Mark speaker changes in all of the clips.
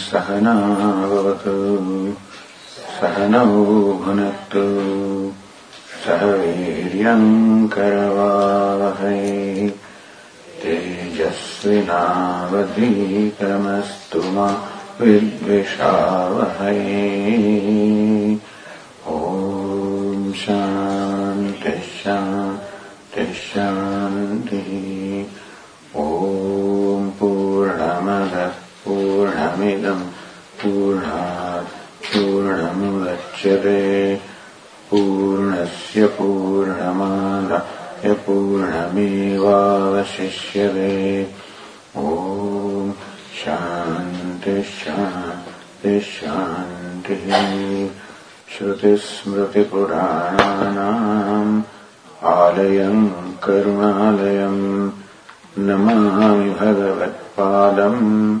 Speaker 1: सहनावतु सहनौ भुनक्तु सह वीर्यङ्करवावहै तेजस्विनावधीतमस्तु मा विद्विषावहै। ॐ शान्तिः शान्तिः पूर्णमिदम् पूर्णात् पूर्णमुदच्यते पूर्णस्य पूर्णमादाय पूर्णमेवावशिष्यते। ॐ शान्तिः शान्तिः शान्तिः। श्रुतिस्मृतिपुराणानाम् आलयम् करुणालयम् नमामि भगवत्पादम्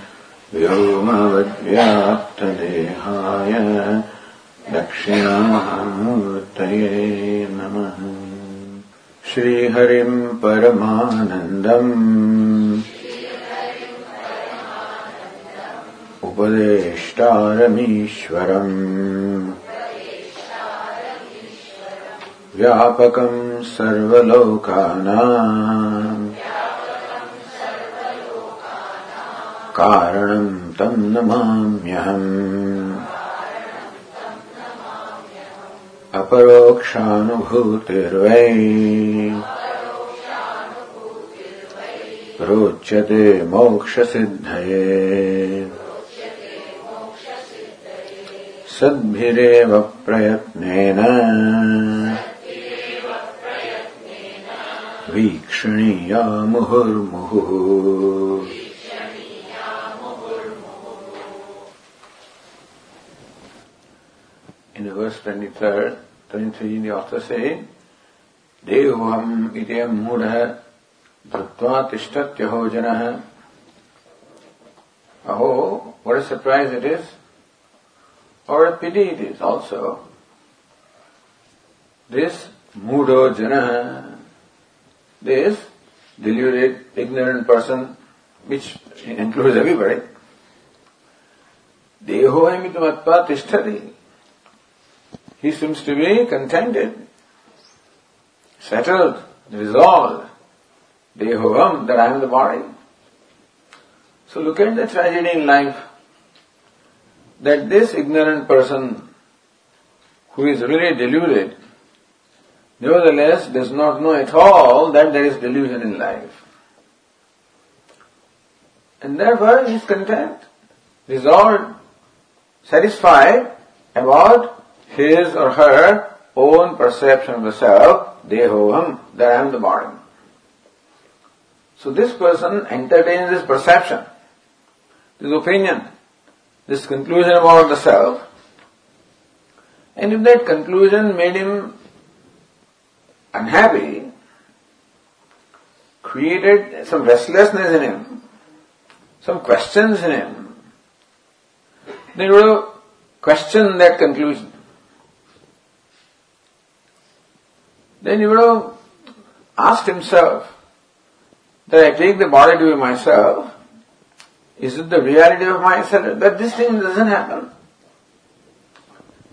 Speaker 1: व्योमवद्व्याप्तदेहाय दक्षिणामूर्तये नमः। श्रीहरिम् परमानन्दम्। उपदेष्टारमीश्वरम्। व्यापकम् सर्वलोकानाम् कारणम् तम् नमाम्यहम्। अपरोक्षानुभूतिर्वै। रोच्यते मोक्षसिद्धये। सद्भिरेव प्रयत्नेन। वीक्षणीया मुहुर्मुहुः In the verse 23, 23 the author said, Devoham ityam mudha dhrutva tishtatyaho janah. Oh, what a surprise it is, or a pity it is also. This mudo jana, this deluded, ignorant person, which includes everybody, dehohamitam tishtati. He seems to be contented, settled, resolved. Dehoham, that I am the body. So look at the tragedy in life that this ignorant person who is really deluded nevertheless does not know at all that there is delusion in life. And therefore he is content, resolved, satisfied about his or her own perception of the self, dehoham, that I am the body. So this person entertains this perception, this opinion, this conclusion about the self, and if that conclusion made him unhappy, created some restlessness in him, some questions in him, then he would have questioned that conclusion. Then he would have asked himself that I take the body to be myself, is it the reality of myself? That this thing doesn't happen.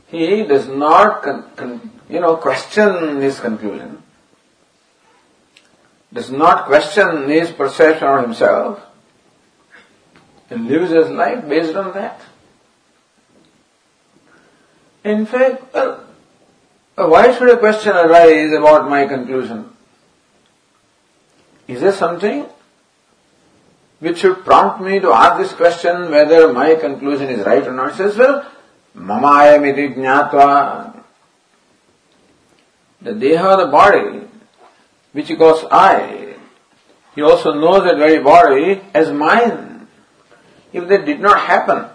Speaker 1: He does not, con- con- you know, question his conclusion, does not question his perception of himself, and lives his life based on that. In fact, well, why should a question arise about my conclusion? Is there something which should prompt me to ask this question whether my conclusion is right or not? He says, well, mamayamiti jnatva. The deha, the body, which he calls I, he also knows that very body as mine. If that did not happen,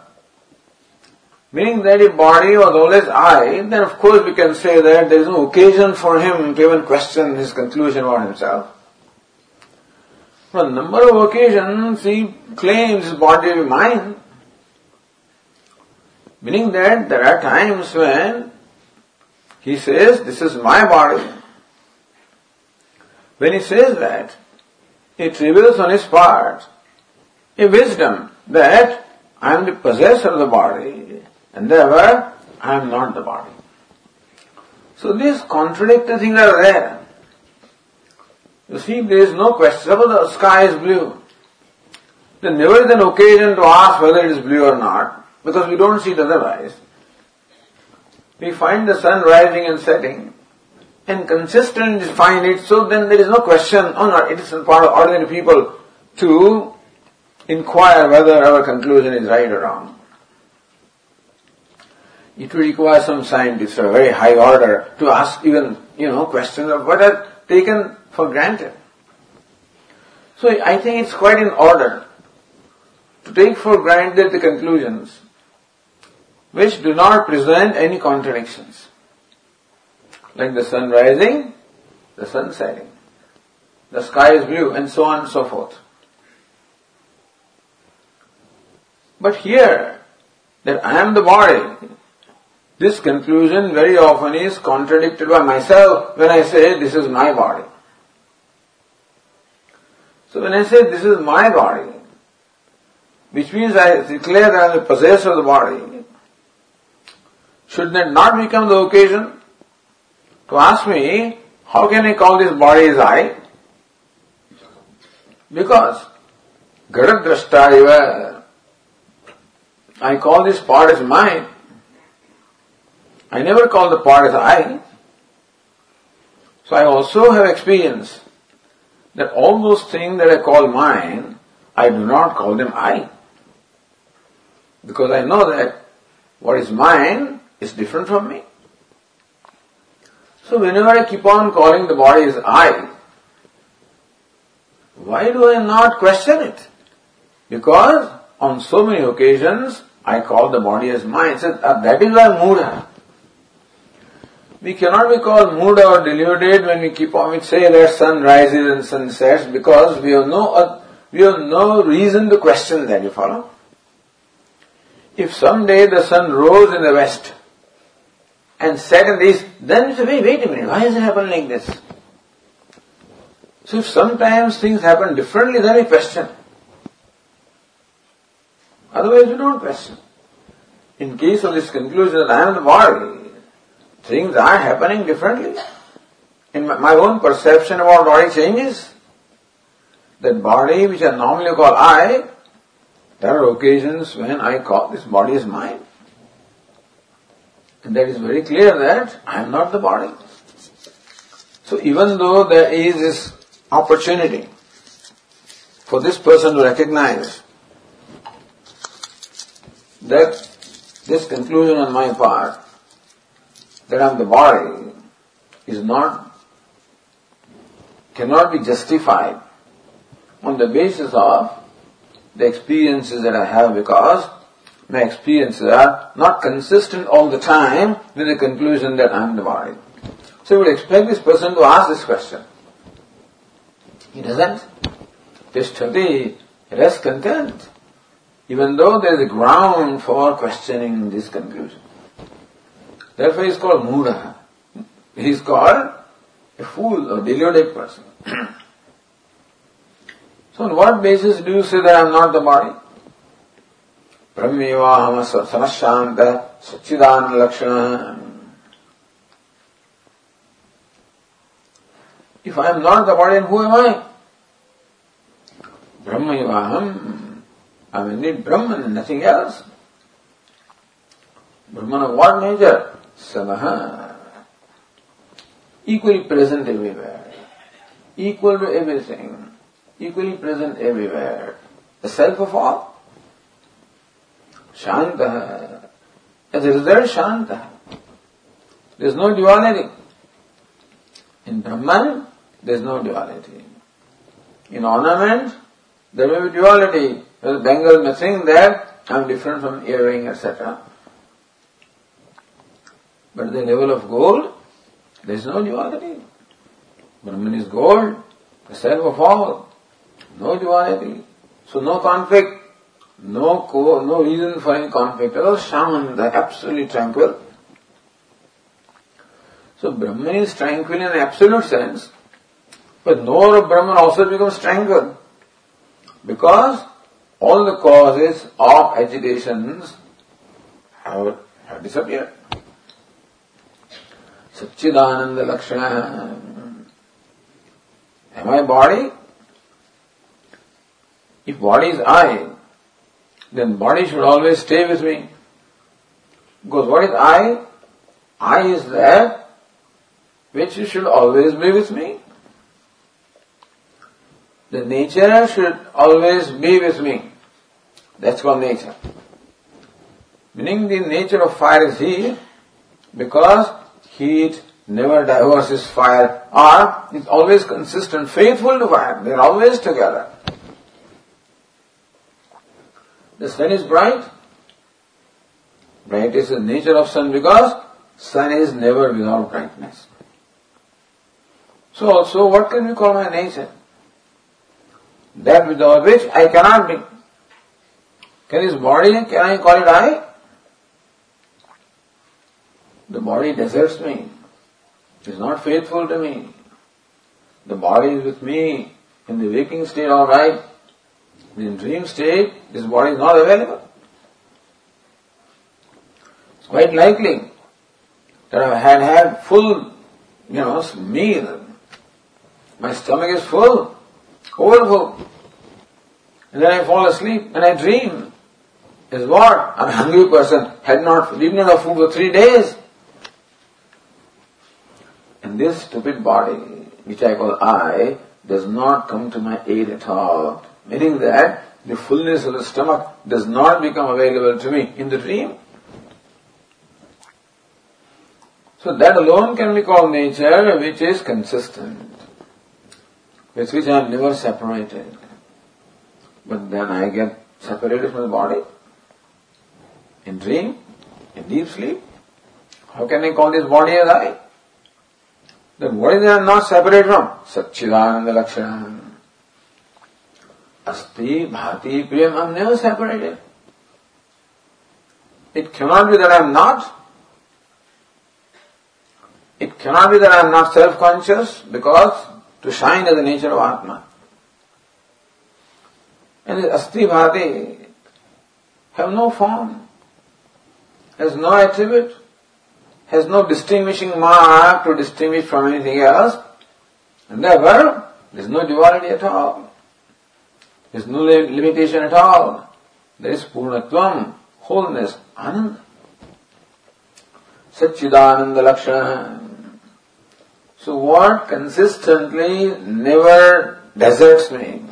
Speaker 1: Meaning that if body was always I, then of course we can say that there is no occasion for him to even question his conclusion about himself. On a number of occasions he claims his body to be mine. Meaning that there are times when he says, this is my body. When he says that, it reveals on his part a wisdom that I am the possessor of the body and therefore I am not the body. So these contradictory things are there. You see, there is no question. Suppose the sky is blue. Then never is an occasion to ask whether it is blue or not, because we don't see it otherwise. We find the sun rising and setting, and consistently find it, so then there is no question, oh no, it is part of ordinary people to inquire whether our conclusion is right or wrong. It will require some scientists of very high order to ask even, you know, questions of what are taken for granted. So I think it's quite in order to take for granted the conclusions which do not present any contradictions. Like the sun rising, the sun setting, the sky is blue, and so on and so forth. But here, that I am the body, this conclusion very often is contradicted by myself when I say this is my body. So when I say this is my body, which means I declare that I am the possessor of the body, should that not become the occasion to ask me, how can I call this body as I? Because Gadadrashta I call this part as mine. I never call the part as I. So I also have experience that all those things that I call mine, I do not call them I. Because I know that what is mine is different from me. So whenever I keep on calling the body as I, why do I not question it? Because on so many occasions I call the body as mine. So ah, that is why Mudha. We cannot be called mudha or deluded when we keep on, we say that sun rises and sun sets because we have no, we have no reason to question that, you follow? If someday the sun rose in the west and set in the east, then you say, wait, wait a minute, why has it happened like this? So if sometimes things happen differently, then we question. Otherwise we don't question. In case of this conclusion I am the body, things are happening differently. In my own perception about body changes. That body which I normally call I, there are occasions when I call this body is mine. And that is very clear that I am not the body. So even though there is this opportunity for this person to recognize that this conclusion on my part I'm the body is not, cannot be justified on the basis of the experiences that I have because my experiences are not consistent all the time with the conclusion that I'm the body. So you would expect this person to ask this question. He doesn't. Tishtati, rest content. Even though there is a ground for questioning this conclusion. Therefore, he is called Mudha. He is called a fool or deluded person. so, on what basis do you say that I am not the body? ब्रह्मेवाहम सनशांत सच्चिदान lakshana. If I am not the body, who am I? Brahmayavaham. I am indeed Brahman, nothing else. Brahman of what nature? Samaha. Equally present everywhere. Equal to everything. Equally present everywhere. The self of all. Shanta. As a result, Shanta. There is no duality. In Brahman, there is no duality. In ornament, there may be duality. The bangle may think that I am different from earring, etc. But the level of gold, there is no duality. Brahman is gold, the self of all. No duality. So no conflict, no co- no reason for any conflict. All shaman, the absolutely tranquil. So Brahman is tranquil in absolute sense, but knower of Brahman also becomes tranquil. Because all the causes of agitations have, have disappeared. Satchidananda Lakshana. Am I body? If body is I, then body should always stay with me. Because what is I? I is that which should always be with me. The nature should always be with me. That's called nature. Meaning the nature of fire is heat because heat never divorces fire or is always consistent, faithful to fire. They are always together. The sun is bright. Bright is the nature of sun because sun is never without brightness. So, so what can we call my nature? That without which I cannot be. Can this body, can I call it I? The body deserts me. It is not faithful to me. The body is with me in the waking state, alright. In dream state, this body is not available. It's quite likely that I had had full, you know, meal. My stomach is full, overfull. And then I fall asleep and I dream. Is what? I'm a hungry person, had not, not have food for three days. And this stupid body, which I call I, does not come to my aid at all. Meaning that the fullness of the stomach does not become available to me in the dream. So that alone can be called nature which is consistent, with which I am never separated. But then I get separated from the body in dream, in deep sleep. How can I call this body as I? Then what is not separated from? Satchidananda Lakshana. Asti, Bhati, Priyam, I'm never separated. It cannot be that I am not. It cannot be that I am not self-conscious because to shine is the nature of Atma. And the Asti Bhati have no form, has no attribute, has no distinguishing mark to distinguish from anything else, and therefore there is no duality at all. There is no limitation at all. There is Purnatvam, wholeness, Ananda. Satchidananda Lakshana. So what consistently never deserts me?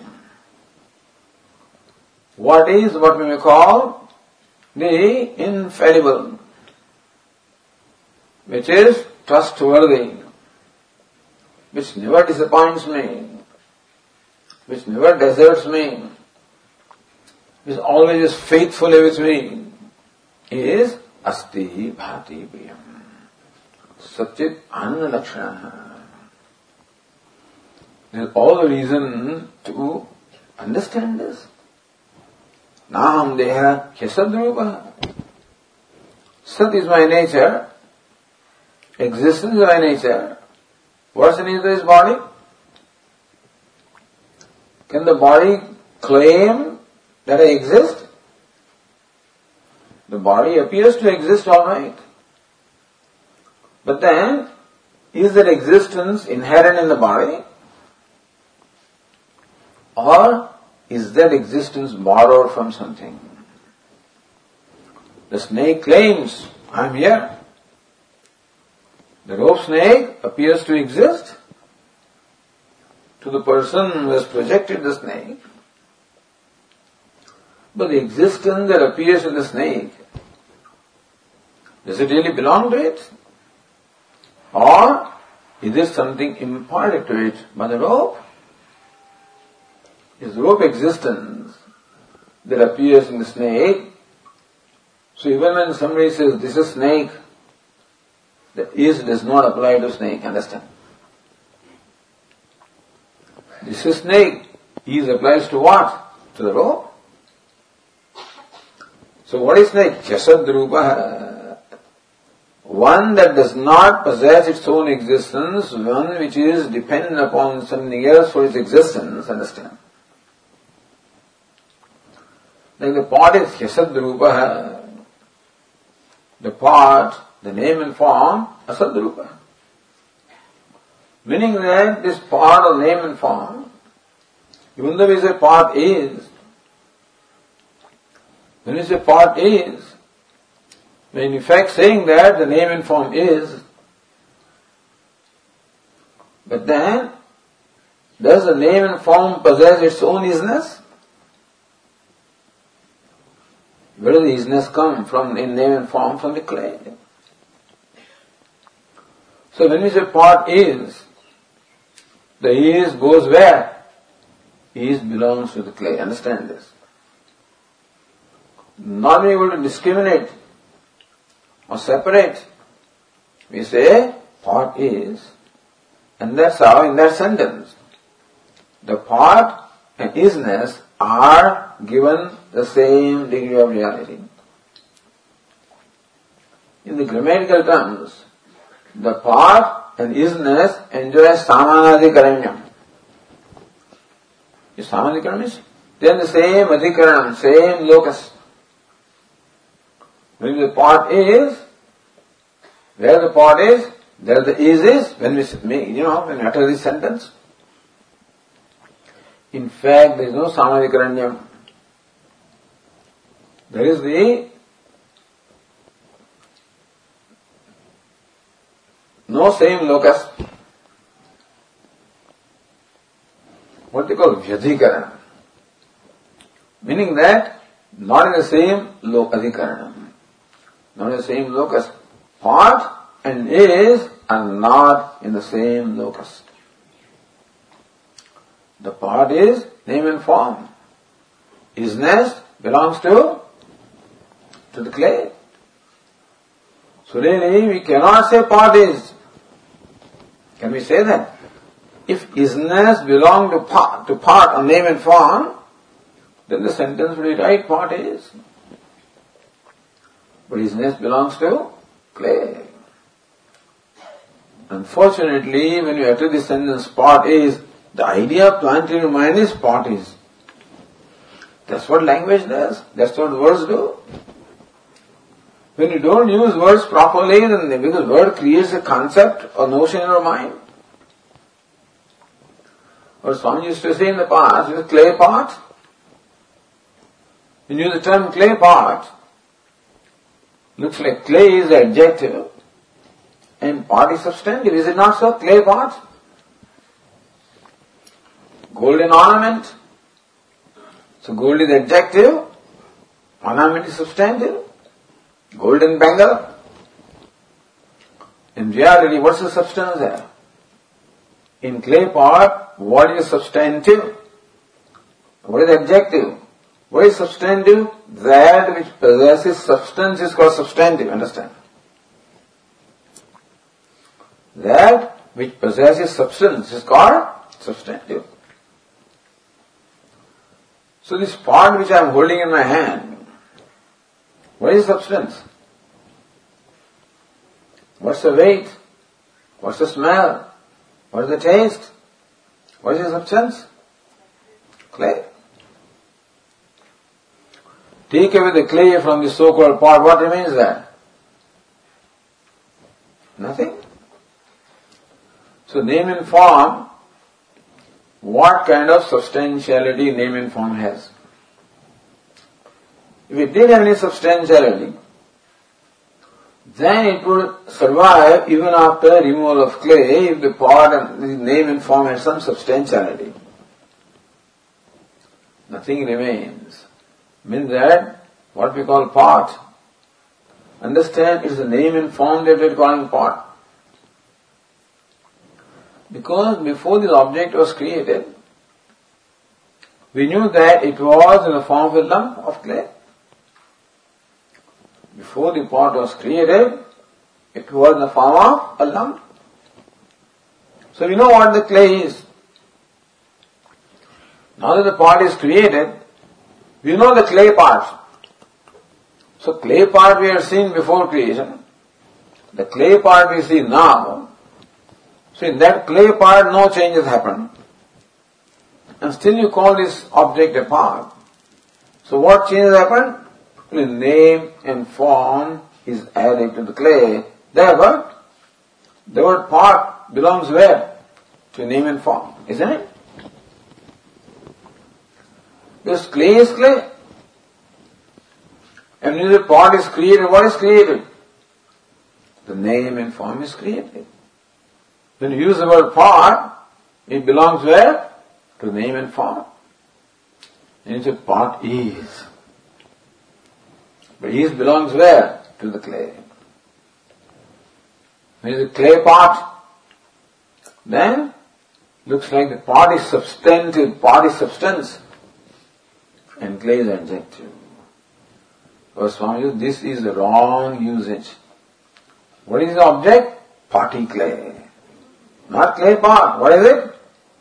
Speaker 1: What is what we may call the infallible, which is trustworthy, which never disappoints me, which never deserts me, which always is faithfully with me, is Asti Bhati Priyam. Satchit Ananda Lakshana. There's all the reason to understand this. Naham Deha Kyasadrupa. Sat is my nature. Existence is my nature. What's of this body? Can the body claim that I exist? The body appears to exist alright. But then, is that existence inherent in the body? Or is that existence borrowed from something? The snake claims, I am here. The rope snake appears to exist to the person who has projected the snake. But the existence that appears in the snake, does it really belong to it? Or is this something imparted to it by the rope? Is the rope existence that appears in the snake? So even when somebody says, this is snake, The is does not apply to snake, understand? This is snake. Is applies to what? To the rope. So what is snake? Chasadrupa. One that does not possess its own existence, one which is dependent upon something else for its existence, understand? Like the pot is Yasadrupa. The part, the name and form, Asadrupa. Meaning that this part of name and form, even though we say part is, when we say part is, when in fact saying that the name and form is, but then, does the name and form possess its own isness? Where does isness come from in name and form? From the clay. So when we say part is, the is goes where? Is belongs to the clay. Understand this. Not being able to discriminate or separate, we say part is, and that's how in that sentence, the part and isness are given the same degree of reality. In the grammatical terms, the part and isness enjoy samanadikaranyam. The samanadikaram is then the same adhikaranam, same locus. When the part is, where the part is, there the is is, when we, you know, when utter this sentence. In fact, there is no samadhikaranyam. There is the no same locus. What they call vyadhikaranam. Meaning that not in the same lokadhikaranam. Not in the same locus. Part and is are not in the same locus. The part is name and form. Isness belongs to to the clay. So really we cannot say part is. Can we say that? If isness belong to part, to part or name and form, then the sentence will be right, part is. But isness belongs to clay. Unfortunately, when you utter the sentence part is, the idea planted in your mind is part is. That's what language does. That's what words do. When you don't use words properly, then because word creates a concept or notion in your mind. Or Swami used to say in the past, the clay pot. When you use the term clay pot, looks like clay is the adjective and pot is substantive. Is it not so? Clay pot? Golden ornament. So gold is adjective, ornament is substantive. Golden bangle. In reality, what's the substance there? In clay pot, what is substantive? What is adjective? What is substantive? That which possesses substance is called substantive, understand? That which possesses substance is called substantive. So this pot which I am holding in my hand, what is substance? What's the weight? What's the smell? What is the taste? What is the substance? Clay. Take away the clay from the so-called pot, what remains there? Nothing. So name and form, what kind of substantiality name and form has? If it did have any substantiality, then it would survive even after removal of clay if the pot and the name and form had some substantiality. Nothing remains. Means that what we call pot, understand it's the name and form that we're calling pot. Because before this object was created, we knew that it was in the form of a lump of clay. Before the pot was created, It was in the form of a lump. So we know what the clay is. Now that the pot is created, we know the clay part. So clay part we have seen before creation. The clay part we see now. So in that clay part no changes happen. And still you call this object a part. So what changes happen? The name and form is added to the clay. Therefore, the word part belongs where? To name and form, isn't it? Because clay is clay. And when the pot is created, what is created? The name and form is created. When you use the word pot, it belongs where? To name and form. And it's a part is. But is belongs where? To the clay. When it's a clay pot, then looks like the pot is substantive, pot is substance, and clay is adjective. Oh Swami, this is the wrong usage. What is the object? Potty clay. Not clay pot. What is it?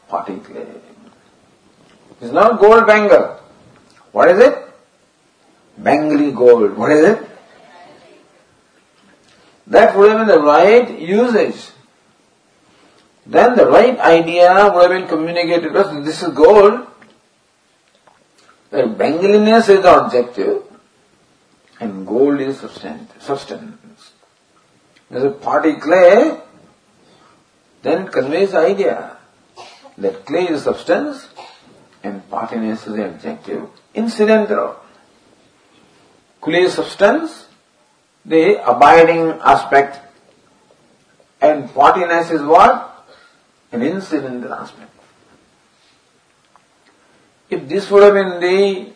Speaker 1: Potty clay. It's not gold bangle. What is it? Bangly gold. What is it? That would have been the right usage. Then the right idea would have been communicated to us. This is gold. The bangliness is the objective and gold is substance. There's a party clay, then it conveys the idea that clay is substance and partiness is the adjective. Incidental. Clay is substance, the abiding aspect, and partiness is what? An incidental aspect. If this would have been the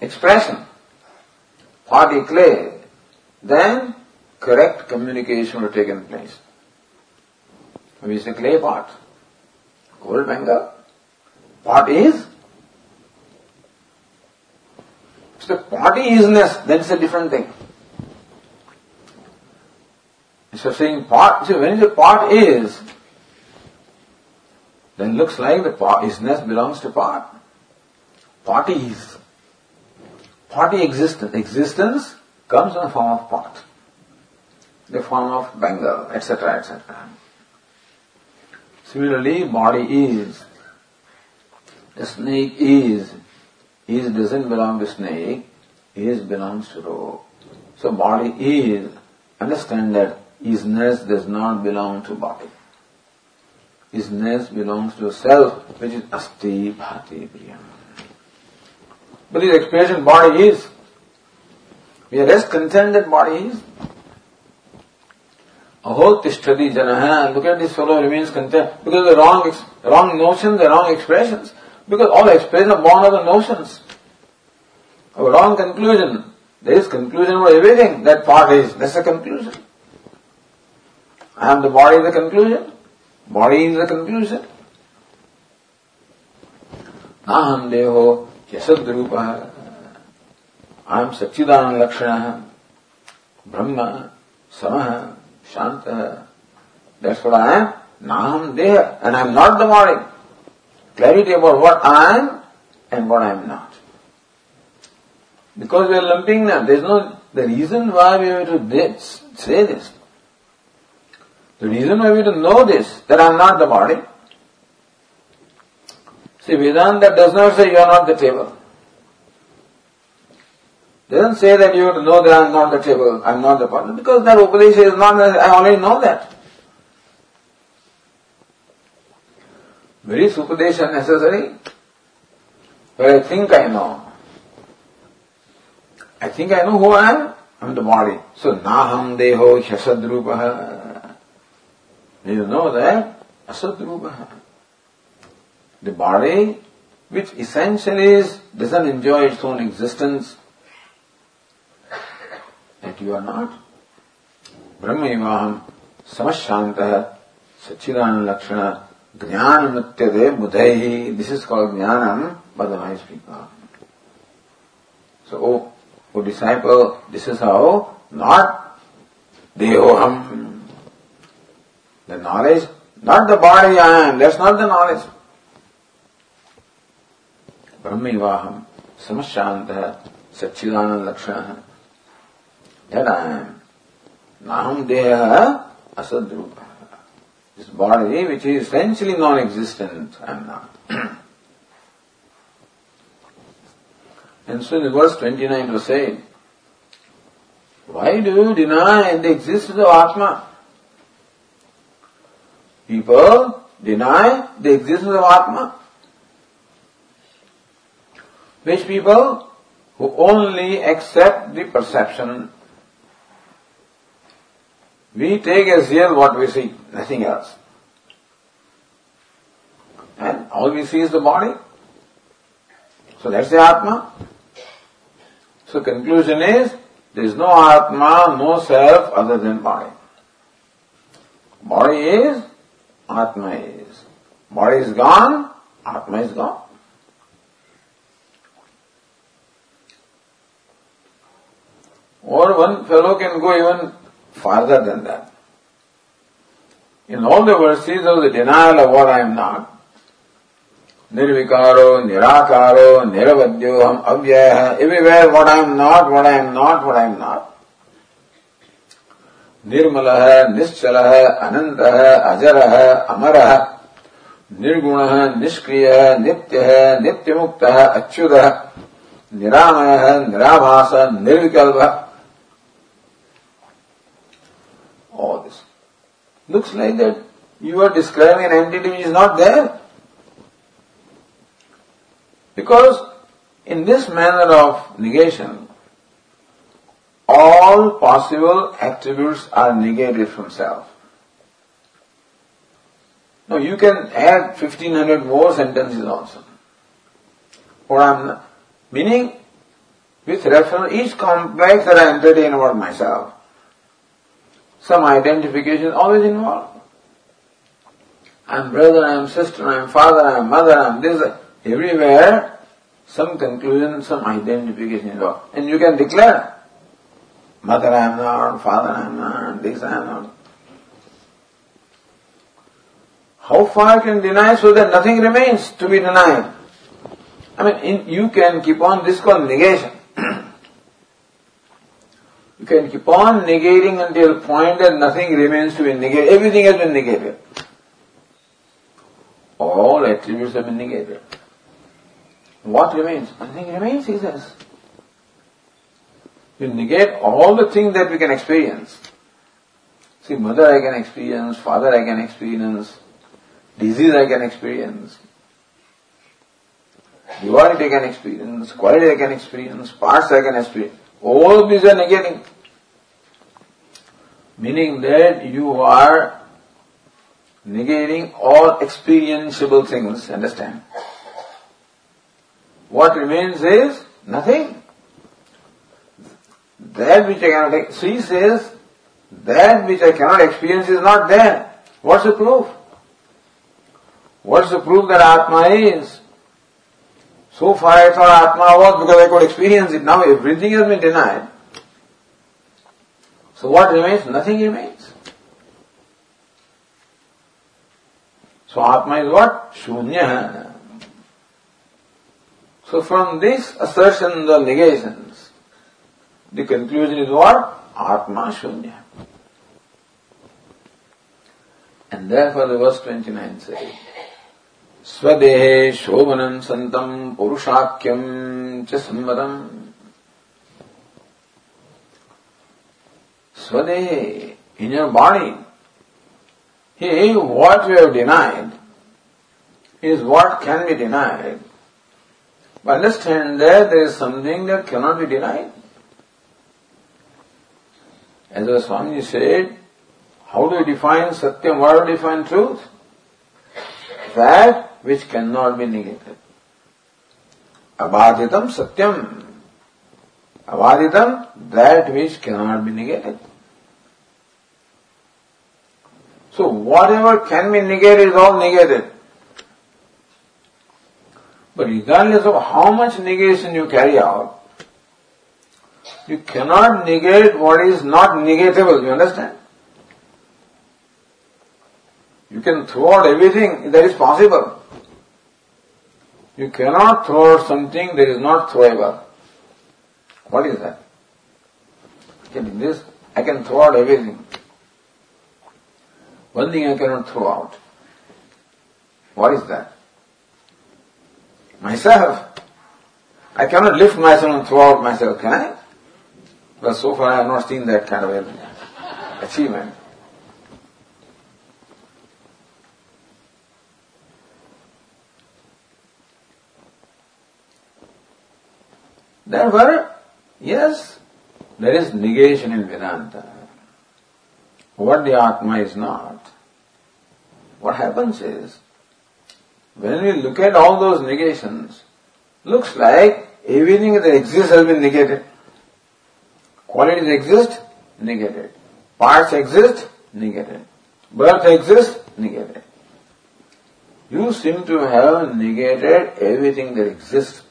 Speaker 1: expression, party clay, then correct communication would have taken place. We say clay pot, gold bangle, pot is. The party isness, then it's a different thing. Instead of saying pot, see when the pot is, then looks like the pot isness belongs to pot. Party is. Party existence. Existence comes in the form of pot, the form of bangle, etc., etc. Similarly, body is. The snake is. Is doesn't belong to snake. Is belongs to rope. So body is. Understand that isness does not belong to body. Isness belongs to self, which is asti bhati priyam. But this expression body is. We are less concerned that body is. Aho tishtadi janaha. Look at this fellow remains content because the wrong, wrong notions, the wrong expressions. Because all expressions are born of the notions. A wrong conclusion. There is conclusion for everything. That part is. That's the conclusion. I am the body is the conclusion. Body is the conclusion. Naham deho यसद रूप I am सच्चिदानंद लक्षण ब्रह्म सम शांत That's what I am. Now I'm there and I'm not the body. Clarity about what I am and what I am not. Because we are lumping them. There's no, the reason why we have to this, say this. The reason why we have to know this, that I'm not the body, See, Vedanta does not say you are not the table. Doesn't say that you have to know that I am not the table, I am not the partner, because that Upadesha is not, I already know that. Very Supadesha necessary, but I think I know. I think I know who I am. I'm the body. So, naham deho hyasadrupaha. You know that? Asadrupaha the body, which essentially is, doesn't enjoy its own existence, that you are not. Brahmaimaham samashanta sachidan lakshana jnanam nityade mudaihi. This is called jnanam by the wise people. So, oh, oh disciple, this is how not deoham. The knowledge, not the body I am, that's not the knowledge. ब्रह्मैवाहं समशान्तः सच्चिदानन्दलक्षणः That I am. Naham Deha Asadrupa. This body, which is essentially non-existent, I am not. and so in verse 29 was said, why do you deny the existence of Atma? People deny the existence of Atma. Which people? Who only accept the perception. We take as real what we see, nothing else. And all we see is the body. So that's the Atma. So conclusion is, there is no Atma, no self other than body. Body is, Atma is. Body is gone, Atma is gone. Or one fellow can go even farther than that. In all the verses of the denial of what I am not, Nirvikaro, Nirakaro, Niravadyoham, Avyaya, everywhere what I am not, what I am not, what I am not. निर्मलः निश्चलः अनन्तः अजरः अमरः निर्गुणः निष्क्रियः नित्यः नित्यमुक्तः अच्युतः निरामयः निराभास निर्विकल्पः Looks like that you are describing an entity which is not there. Because in this manner of negation, all possible attributes are negated from self. Now you can add 1500 more sentences also. Or I'm meaning with reference each complex that I entertain about myself, some identification is always involved. I'm brother, I'm sister, I'm father, I'm mother, I'm this. Everywhere, some conclusion, some identification involved. And you can declare, mother I am not, father I am not, this I am not. How far can deny so that nothing remains to be denied? I mean, in, you can keep on, this called negation. You can keep on negating until point that nothing remains to be negated. Everything has been negated. All attributes have been negated. What remains? Nothing remains, he says. You negate all the things that we can experience. See, mother I can experience, father I can experience, disease I can experience, duality I can experience, quality I can experience, parts I can experience. All these are negating. Meaning that you are negating all experienceable things, understand? What remains is nothing. That which I cannot, she says, that which I cannot experience is not there. What's the proof? What's the proof that Atma is? So far I thought Atma was because I could experience it. Now everything has been denied. So what remains? Nothing remains. So Atma is what? Shunya. So from this assertion of negations, the conclusion is what? Atma Shunya. And therefore the verse 29 says, स्वदेहे शोभनम संतम पुरुषाख्यम च संवतम स्वदेहे in your body hey what you have denied is what can be denied understand that there is something that can not be denied as a Swami said how do define satyam what define truth that which cannot be negated. Abhaditam Satyam. Abhaditam, that which cannot be negated. So whatever can be negated is all negated. But regardless of how much negation you carry out, You cannot negate what is not negatable, you understand? You can throw out everything that is possible. You cannot throw out something that is not throwable. What is that? Can this I can throw out everything. One thing I cannot throw out. What is that? Myself. I cannot lift myself and throw out myself, can I? But so far I have not seen that kind of achievement. Therefore, yes, there is negation in Vedanta. What the Atma is not. What happens is, when we look at all those negations, looks like everything that exists has been negated. Qualities exist, negated. Parts exist, negated. Birth exists, negated. You seem to have negated everything that exists.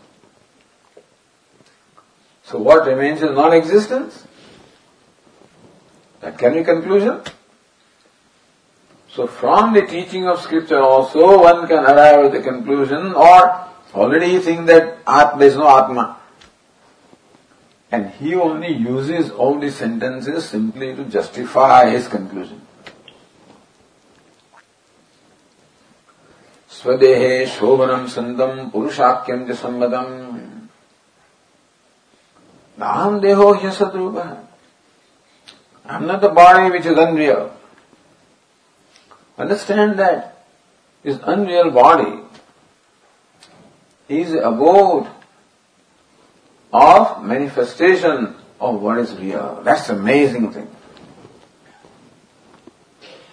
Speaker 1: So what remains is non-existence. That can be conclusion. So from the teaching of scripture also one can arrive at the conclusion or already think that there is no Atma. And he only uses all these sentences simply to justify his conclusion. स्वदेहे शोभनम संदम पुरुषाख्यम च सम्मतम Aham deho hyasatrupa. I'm not the body which is unreal. Understand that this unreal body is abode of manifestation of what is real. That's amazing thing.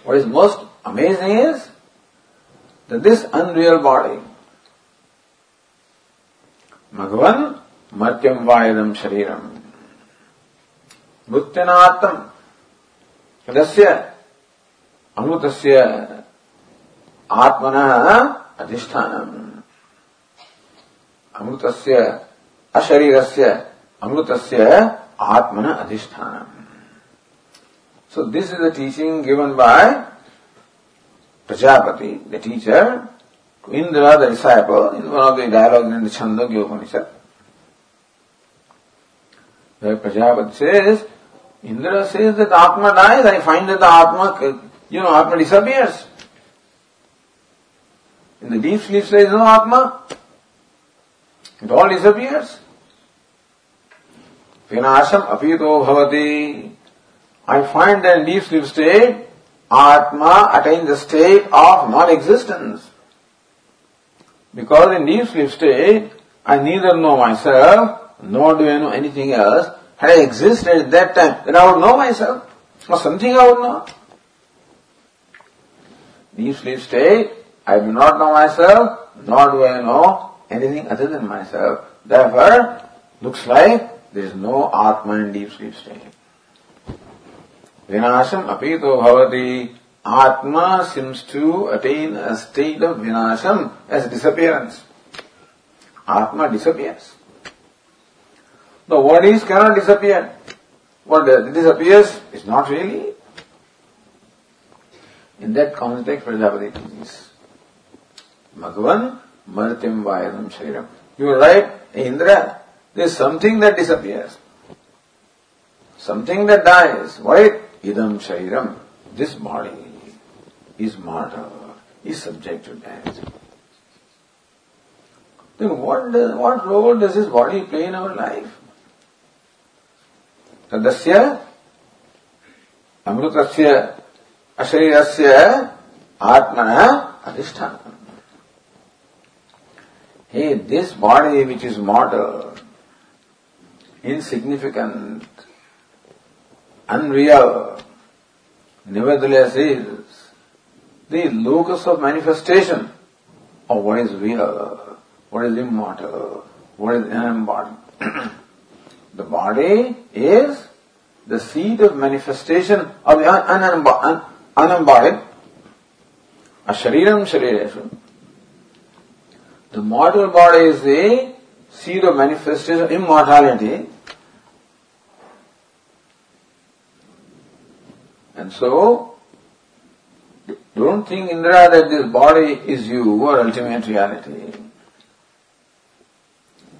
Speaker 1: What is most amazing is that this unreal body, Bhagavan मर्त्यम वायदम शरीरम। मृत्युनात्म तदस्य अमृतस्य आत्मनः अधिष्ठानम्। अमृतस्य, अशरीरस्य अमृतस्य आत्मनः अधिष्ठान so this is the teaching given by Prajapati the teacher to Indra the disciple in one of the dialogue in the Chandogya Upanishad Where Prajapati says, Indra says that Atma dies, I find that the Atma, you know, Atma disappears. In the deep sleep there is no Atma. It all disappears. Vinasham apito bhavati. I find that in deep sleep state, Atma attains the state of non-existence. Because in deep sleep state, I neither know myself, nor do I know anything else, had I existed at that time, then I would know myself, or something I would know. Deep sleep state, I do not know myself, nor do I know anything other than myself. Therefore, looks like there is no Atma in deep sleep state. Vinasham apito bhavati. Atma seems to attain a state of vinasham as disappearance. Atma disappears. The what is cannot disappear. What disappears is not really. In that context, Prajapati teaches. Maghavan Martim Vayadam Shariram. You are right, Indra. There is something that disappears. Something that dies. Why? Idam Shariram. This body is mortal, is subject to death. Then what, does, what role does this body play in our life? तदस्य अमृतस्य अशरीरस्य आत्मन अधिष्ठान Hey, this body which is mortal, insignificant, unreal, nevertheless is the locus of manifestation of what is real, what is immortal, what is embodied. The body is the seed of manifestation of the unembodied. Un- un- un- Ashariram Shariresu. The mortal body is the seed of manifestation of immortality. And so, don't think, Indra, that this body is you or ultimate reality.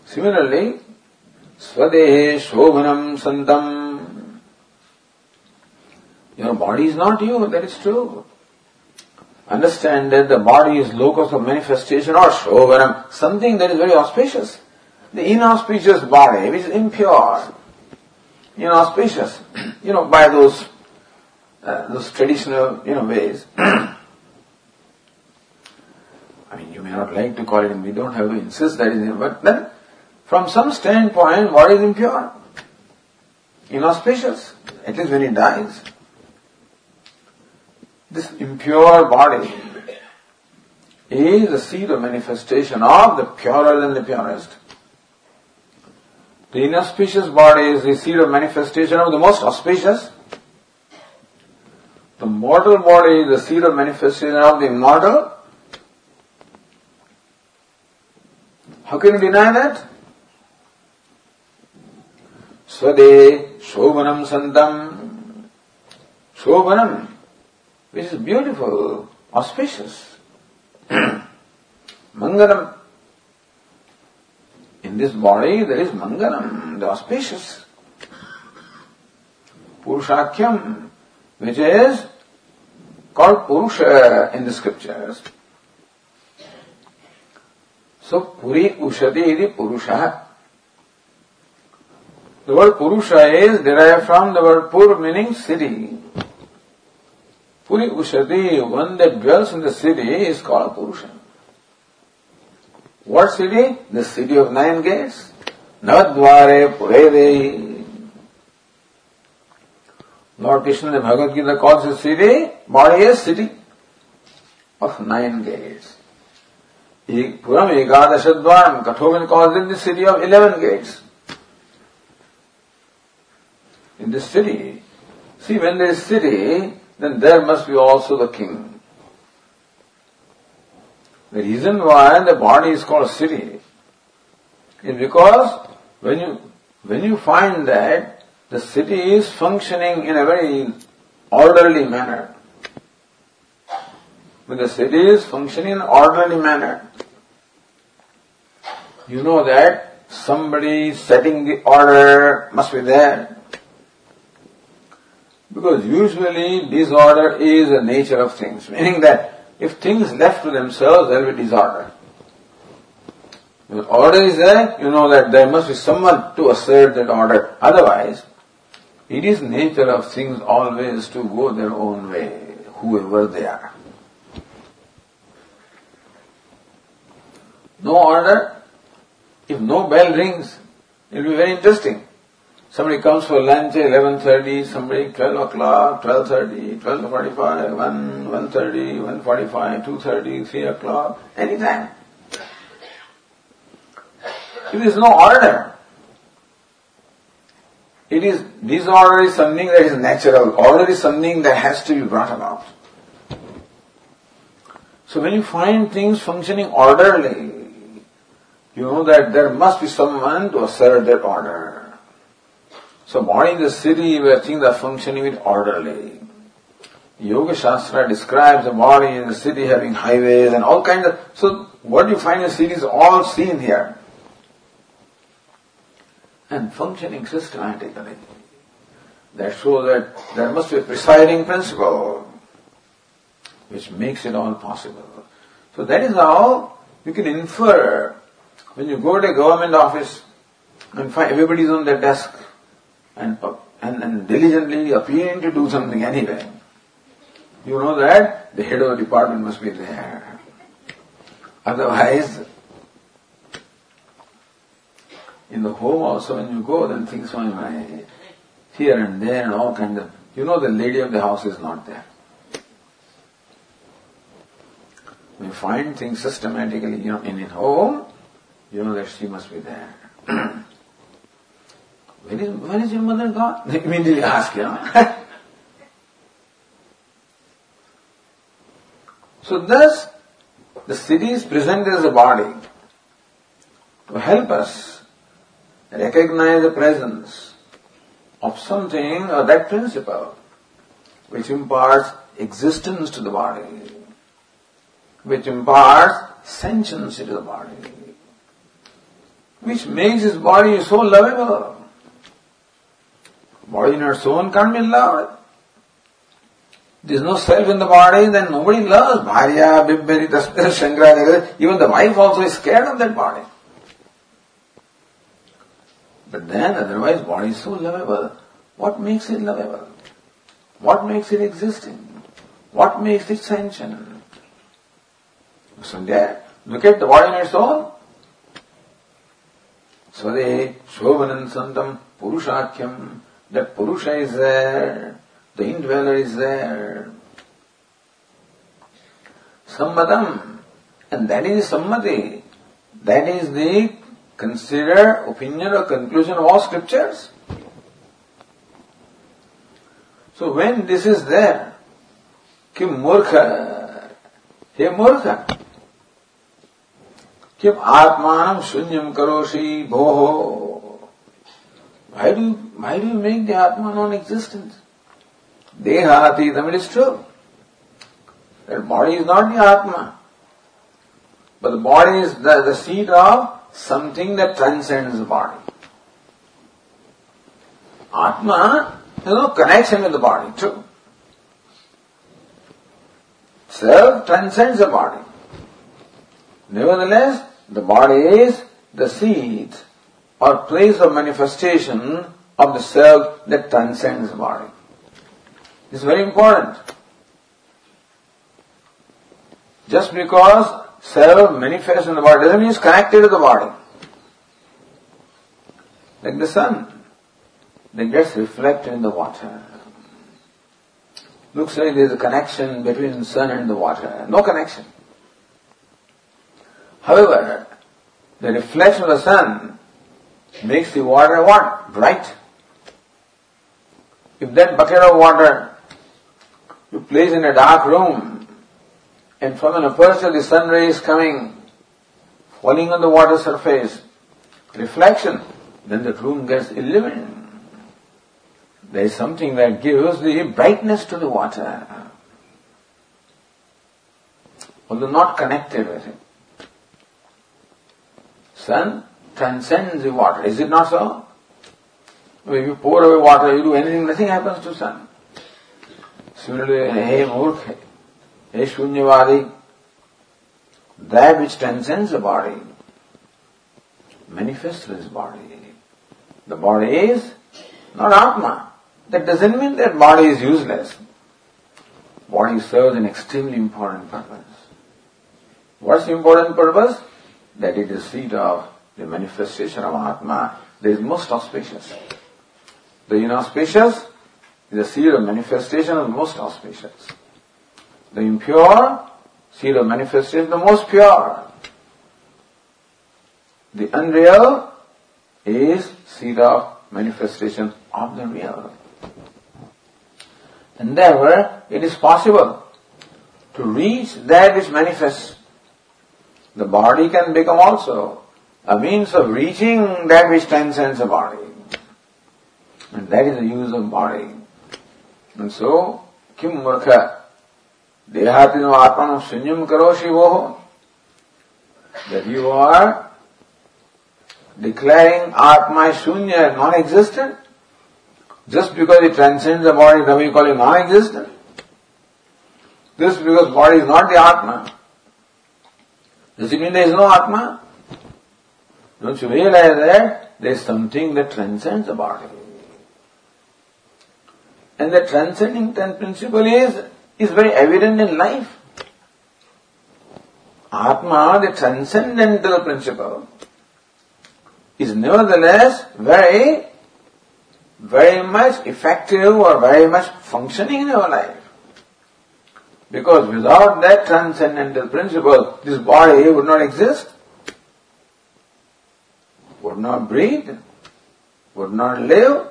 Speaker 1: Similarly, Swadehe Shobhanam Santam. Your body is not you, that is true. Understand that the body is locus of manifestation or Shobhanam, something that is very auspicious. The inauspicious body, which is impure, inauspicious, you know, by those uh, those traditional, you know, ways. I mean, you may not like to call it, we don't have to insist that is, but then, from some standpoint, what is impure? Inauspicious, at least when it dies. This impure body is the seed of manifestation of the purer than the purest. The inauspicious body is the seed of manifestation of the most auspicious. The mortal body is the seed of manifestation of the immortal. How can you deny that? Swade Shobhanam Santam. Shobhanam, which is beautiful, auspicious. Mangalam. In this body there is Mangalam, the auspicious. Purushakyam, which is called Purusha in the scriptures. So, Puri Ushati is Purusha. The word Purusha is derived from the word Pur meaning city. Puri Ushati, one that dwells in the city, is called Purusha. What city? The city of nine gates. Navadvare Purede. Lord Krishna in Bhagavad Gita calls the city, body is city of nine gates. Puram Ekadashadvaram, Kathovan calls it the city of eleven gates. In this city, see when there is city, then there must be also the king. The reason why the body is called city is because when you, when you find that the city is functioning in a very orderly manner. When the city is functioning in orderly manner, you know that somebody setting the order must be there. Because usually disorder is the nature of things, meaning that if things left to themselves, there will be disorder. When order is there, you know that there must be someone to assert that order. Otherwise, it is nature of things always to go their own way, whoever they are. No order. If no bell rings, it will be very interesting. Somebody comes for lunch at 11.30, somebody 12 o'clock, 12.30, 12.45, 1, 1.30, 1.45, 2.30, 3 o'clock, anytime. There is no order, it is, disorder is something that is natural. Order is something that has to be brought about. So when you find things functioning orderly, you know that there must be someone to assert that order. So in the city where things are functioning with orderly. Yoga Shastra describes the body in the city having highways and all kinds of, so what you find in the city is all seen here and functioning systematically. That shows that there must be a presiding principle which makes it all possible. So that is how you can infer when you go to a government office and find everybody is on their desk and, uh, and, and diligently appearing to do something anyway. You know that the head of the department must be there. Otherwise, in the home also when you go, then things my here and there and all kinds of, you know the lady of the house is not there. You find things systematically, you know, in a home, you know that she must be there. where is, where is your mother gone? They immediately ask, you know. so thus, the city is presented as a body to help us recognize the presence of something or that principle. which imparts existence to the body, which imparts sentiency to the body, which makes his body so lovable. Body not so can't be loved. There is no self in the body, then nobody loves. Bharya, Bibberi, Tasmir, Shankara, even the wife also is scared of that body. But then otherwise body is so lovable. What makes it lovable? What makes it existing? What makes it sentient? So look at the body and its own. Svade Shobhanam Santam Purushakyam. That Purusha is there. The indweller is there. Sammadam. And that is Sammati. That is the considered opinion or conclusion of all scriptures. So when this is there, कि मूर्ख हे मूर्ख किम आत्मान शून्यम करोषि भो why do you, why do you make the Atma non-existent? Dehatītam, it is true. That body is not the Atma. But the body is the, the seat of something that transcends the body. Atma has no connection with the body, true. Self transcends the body. Nevertheless, the body is the seat or place of manifestation of the self that transcends the body. This is very important. Just because self manifests in the body doesn't mean it's connected to the body. Like the sun that gets reflected in the water. Looks like there's a connection between the sun and the water. No connection. However, the reflection of the sun makes the water what? Bright. If that bucket of water you place in a dark room and from an aperture the sun rays coming, falling on the water surface, reflection, then the room gets illuminated. There is something that gives the brightness to the water, although not connected with it. Sun transcends the water, is it not so? If you pour away water, you do anything, nothing happens to sun. Similarly, hey Murkh, hey Shunyavadi, that which transcends the body manifests in his body. The body is not Atma. That doesn't mean that body is useless. Body serves an extremely important purpose. What's the important purpose? That it is seat of the manifestation of Atma. That is most auspicious. The inauspicious is the seed of manifestation of the most auspicious. The impure, seed of manifestation, the most pure. The unreal is seed of manifestation of the real. And therefore, it is possible to reach that which manifests. The body can become also a means of reaching that which transcends the body. And that is the use of body. And so, kim murkha dehatino atmanam sunyam karo shivoho that you are declaring Atma Shunya non-existent just because it transcends the body, then we call it non-existent. Just because body is not the Atma. Does it mean there is no Atma? Don't you realize that there is something that transcends the body? And the transcending principle is, is very evident in life. Atma, the transcendental principle, is nevertheless very very much effective or very much functioning in our life. Because without that transcendental principle, this body would not exist, would not breathe, would not live.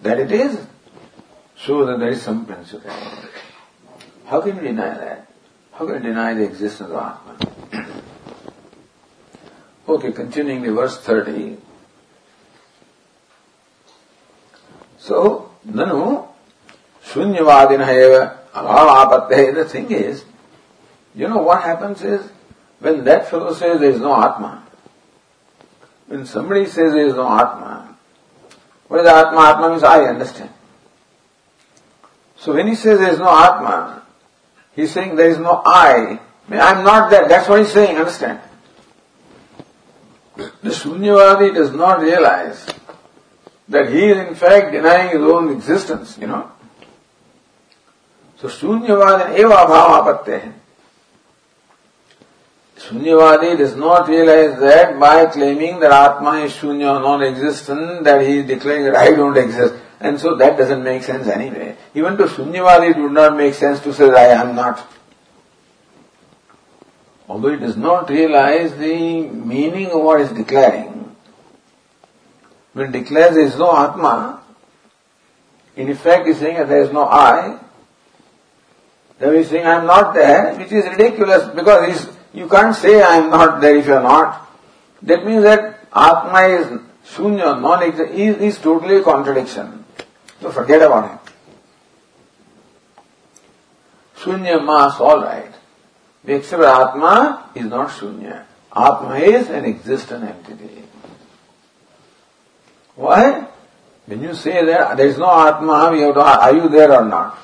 Speaker 1: That it is. So that there is some principle. How can you deny that? How can you deny the existence of Atman? okay, continuing the verse 30. So, Nanu, Shunyavadinaheva, Avapatya, the thing is, you know what happens is, when that fellow says there is no Atman, when somebody says there is no Atma, what is Atma? Atma means I understand. So when he says there is no Atma, he's saying there is no I. I am not that. That's what he's saying, understand? The Shunyavadi does not realize that he is in fact denying his own existence, you know. So Shunyavadi eva bhavapatte. Shunyavadi does not realize that by claiming that Atma is Shunya, non-existent, that he is declaring that I don't exist. And so that doesn't make sense anyway. Even to Shunyavadi it would not make sense to say I am not. Although he does not realize the meaning of what is declaring. When he declares there is no Atma, in effect he is saying that there is no I, then he is saying I am not there, which is ridiculous because you can't say I am not there if you are not. That means that Atma is shunya, non-existent, is, is totally a contradiction. So forget about him. Shunya mass, alright. We accept Atma is not shunya. Atma is an existent entity. Why? When you say that there is no Atma, we have to are you there or not?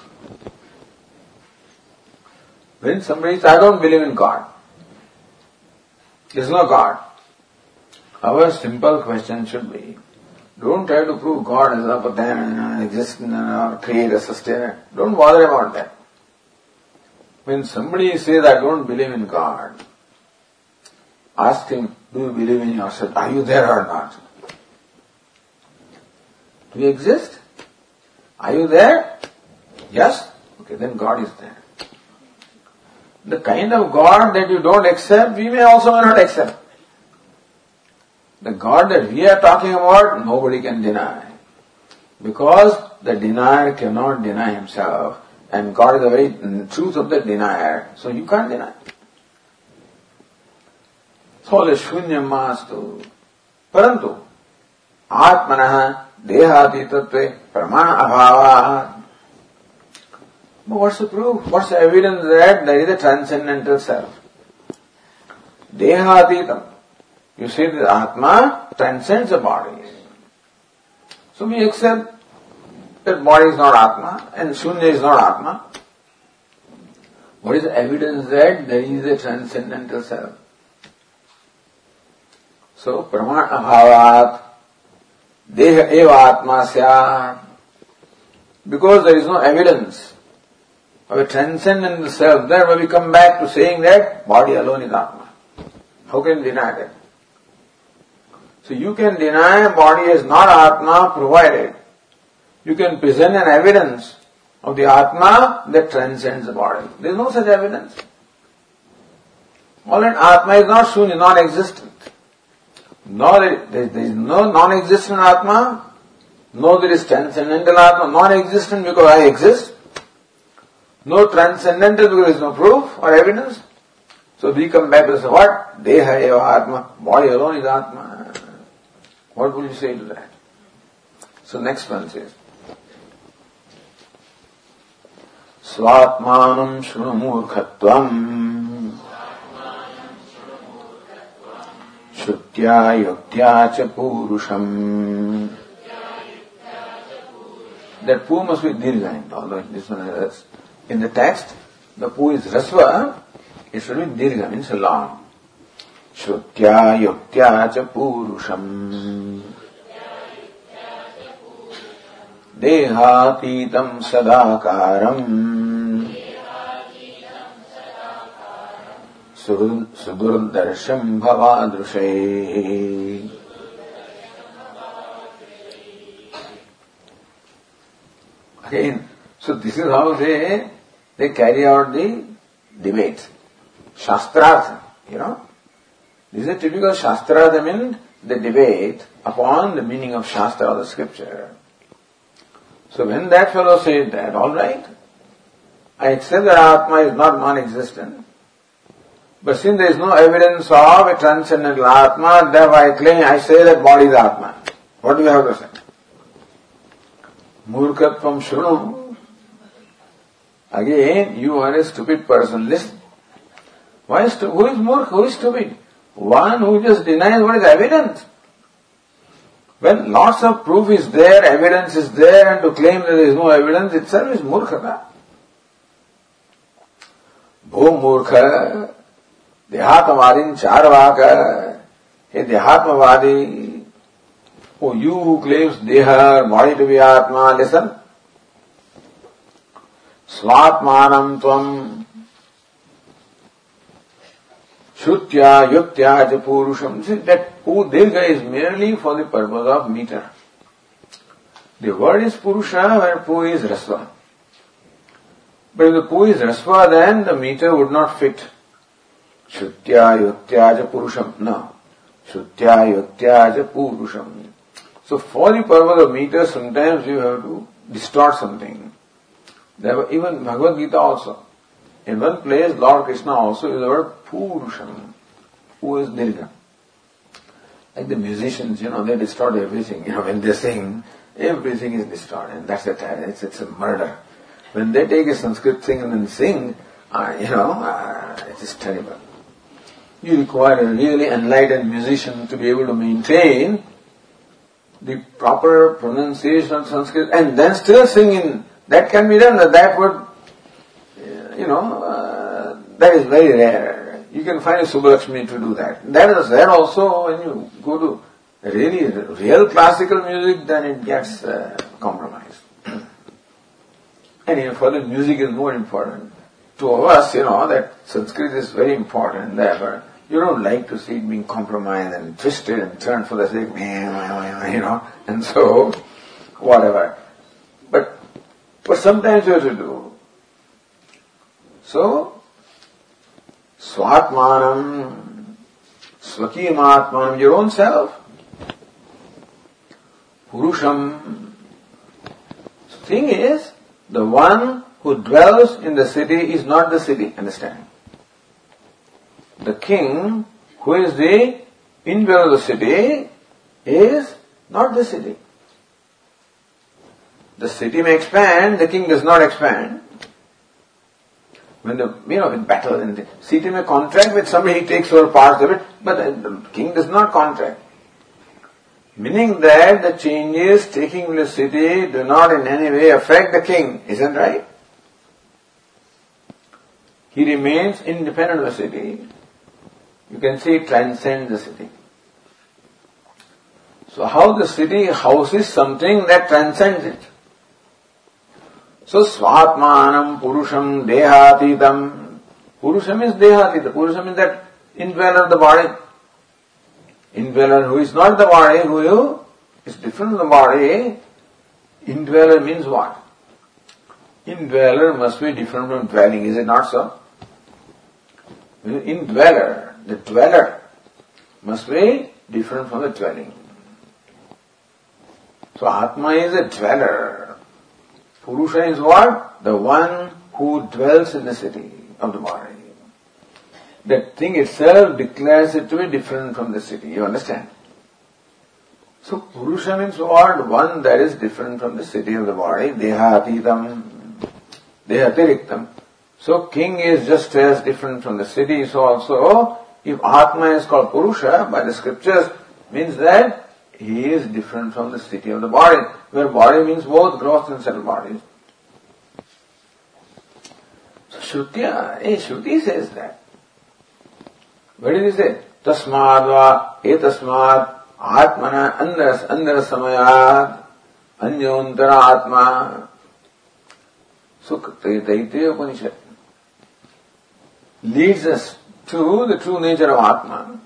Speaker 1: When somebody says, I don't believe in God, there is no God. Our simple question should be, don't try to prove God is up there and existent or creator, sustainer. Don't bother about that. When somebody says, I don't believe in God, ask him, do you believe in yourself? Are you there or not? Do you exist? Are you there? Yes? Okay, then God is there the kind of God that you don't accept, we may also not accept. The God that we are talking about, nobody can deny. Because the denier cannot deny himself, and God is the very truth of the denier, so you can't deny. स्थूल शून्य मास्तु परंतु आत्मन देहातीतत्व प्रमाण अभाव But what's the proof? What's the evidence that there is a transcendental self? Dehatitam. You see the Atma transcends the body. So we accept that body is not Atma and Shunya is not Atma. What is the evidence that there is a transcendental self? So, Praman Abhavat, Deha Eva Syat. Because there is no evidence of a transcendent self, then when we come back to saying that body alone is Atma. How can you deny that? So you can deny body is not Atma provided you can present an evidence of the Atma that transcends the body. There is no such evidence. All that Atma is not Shunya, non-existent. No, there, there is no non-existent Atma, no there is transcendental Atma, non-existent because I exist, no transcendental because there is no proof or evidence. So we come back to say, what? Deha eva Atma. Body alone is Atma. What will you say to that? So next one says, स्वात्मानं शृणुमूर्खत्वम् श्रुत्या युक्त्या च पूरुषम् That pu must be dirgha, although this one is in the text, the pu is rasva, it should be dirgha, means long. Shrutya yuktya cha purusham. देहातीतं सदाकारम् सुदुर्दर्शम् भवादृशे they they carry out the debate. Shastrartha, you know. This is a typical Shastrartha means the debate upon the meaning of Shastra or the scripture. So when that fellow said that, alright, I accept that Atma is not non-existent, but since there is no evidence of a transcendental Atma, therefore I claim, I say that body is Atma. What do you have to say? Murkatvam shunu Again, you are a stupid person. Listen. Why stu- who is more, who is stupid? One who just denies what is evident. When lots of proof is there, evidence is there, and to claim that there is no evidence itself is murkhata. भो मूर्ख देहात्मवादी चारवाक हे देहात्मवादी Oh, you who claims deha, body to be atma, listen. Swatmanam tvam Shrutya yuktya cha purusham. See, that pu dirgha is merely for the purpose of meter. The word is purusha where pu is rasva. But if the pu is rasva, then the meter would not fit. Shrutya yuktya cha purusham. No. Shrutya yuktya cha purusham. So for the purpose of meter, sometimes you have to distort something. There, were even Bhagavad Gita also. In one place, Lord Krishna also uses the word Purusham, who is Dirga. Like the musicians, you know, they distort everything. You know, when they sing, everything is distorted. That's a, It's, it's a murder. When they take a Sanskrit thing and then sing, uh, you know, uh, it is terrible. You require a really enlightened musician to be able to maintain the proper pronunciation of Sanskrit and then still sing in. That can be done. That would you know, uh, that is very rare. You can find a Subbulakshmi to do that. That is there also when you go to really real classical music, then it gets uh, compromised. and for the music is more important. To us, you know, that Sanskrit is very important, therefore you don't like to see it being compromised and twisted and turned for the sake, you know, and so, whatever. But, sometimes you have to do. So, Swatmanam, Swakiyamatmanam, your own self. Purusham. Thing is, the one who dwells in the city is not the city, understand? The king, who is the indweller of the city, is not the city. The city may expand, the king does not expand when the, you know, in battle, and the city may contract with somebody, he takes over parts of it, but the king does not contract. Meaning that the changes taking the city do not in any way affect the king, isn't right? He remains independent of the city. You can say transcends the city. So how the city houses something that transcends it. So Swatmanam Purusham Dehatitam. Purusham is Dehatita. Purusham is that indweller of the body. Indweller who is not the body, who is different from the body. Indweller means what? Indweller must be different from dwelling, is it not so? Indweller, the dweller, must be different from the dwelling. So Atma is a dweller. Purusha is what? The one who dwells in the city of the body. That thing itself declares it to be different from the city. You understand? So Purusha means what? One that is different from the city of the body. Dehatitam. Dehatiriktam. So king is just as different from the city. So also, if Atma is called Purusha by the scriptures, means that he is different from the city of the body, where body means both gross and subtle bodies. So Shruti, eh, Shruti says that. What did he say? Tasmadva etasmad atmana andras andras samayat anyontara atma Sukha Taittiriya Upanishad leads us to the true nature of Atma.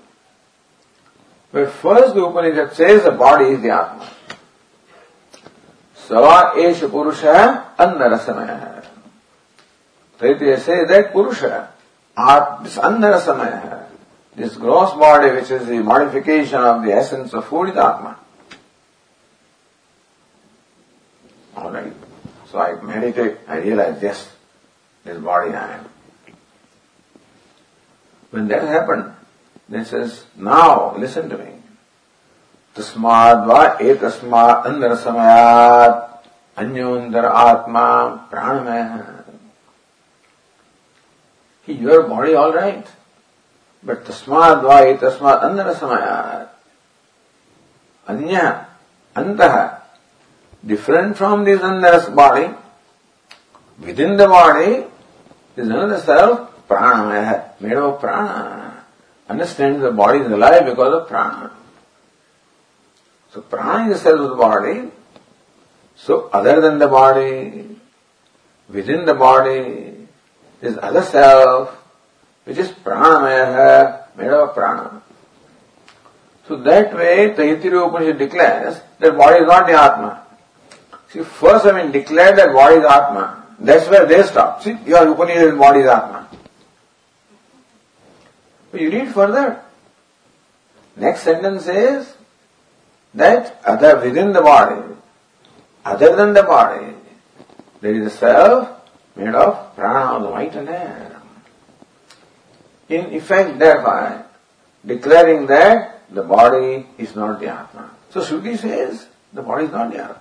Speaker 1: But first the Upanishad says the body is the Atma. Sava Esha Purusha Annarasamaya. Taittiriya says that Purusha, this Annarasamaya, this gross body which is the modification of the essence of food is Atma. Alright. So I meditate, I realize, yes, this body I am. When that happened, then says, now listen to me. तस्माद्वा एतस्मात् अंदर समयात अन्योंदर आत्मा प्राणमय your body all right. But tasmad vai tasmad andara samayat. Anya, antaha, different from this andara's body, within the body, is another self, prana, made of prana. Understand the body is alive because of prana. So prana is the self of the body. So other than the body, within the body, is other self, which is pranamaya, made of prana. So that way, Taittiriya Upanishad declares that body is not the Atma. See, first I mean declare that body is Atma. That's where they stop. See, your Upanishad body is Atma. You read further. Next sentence says that other within the body, other than the body, there is a self made of prana the vital air. In effect, thereby, declaring that the body is not the Atma. So Shruti says the body is not the Atma.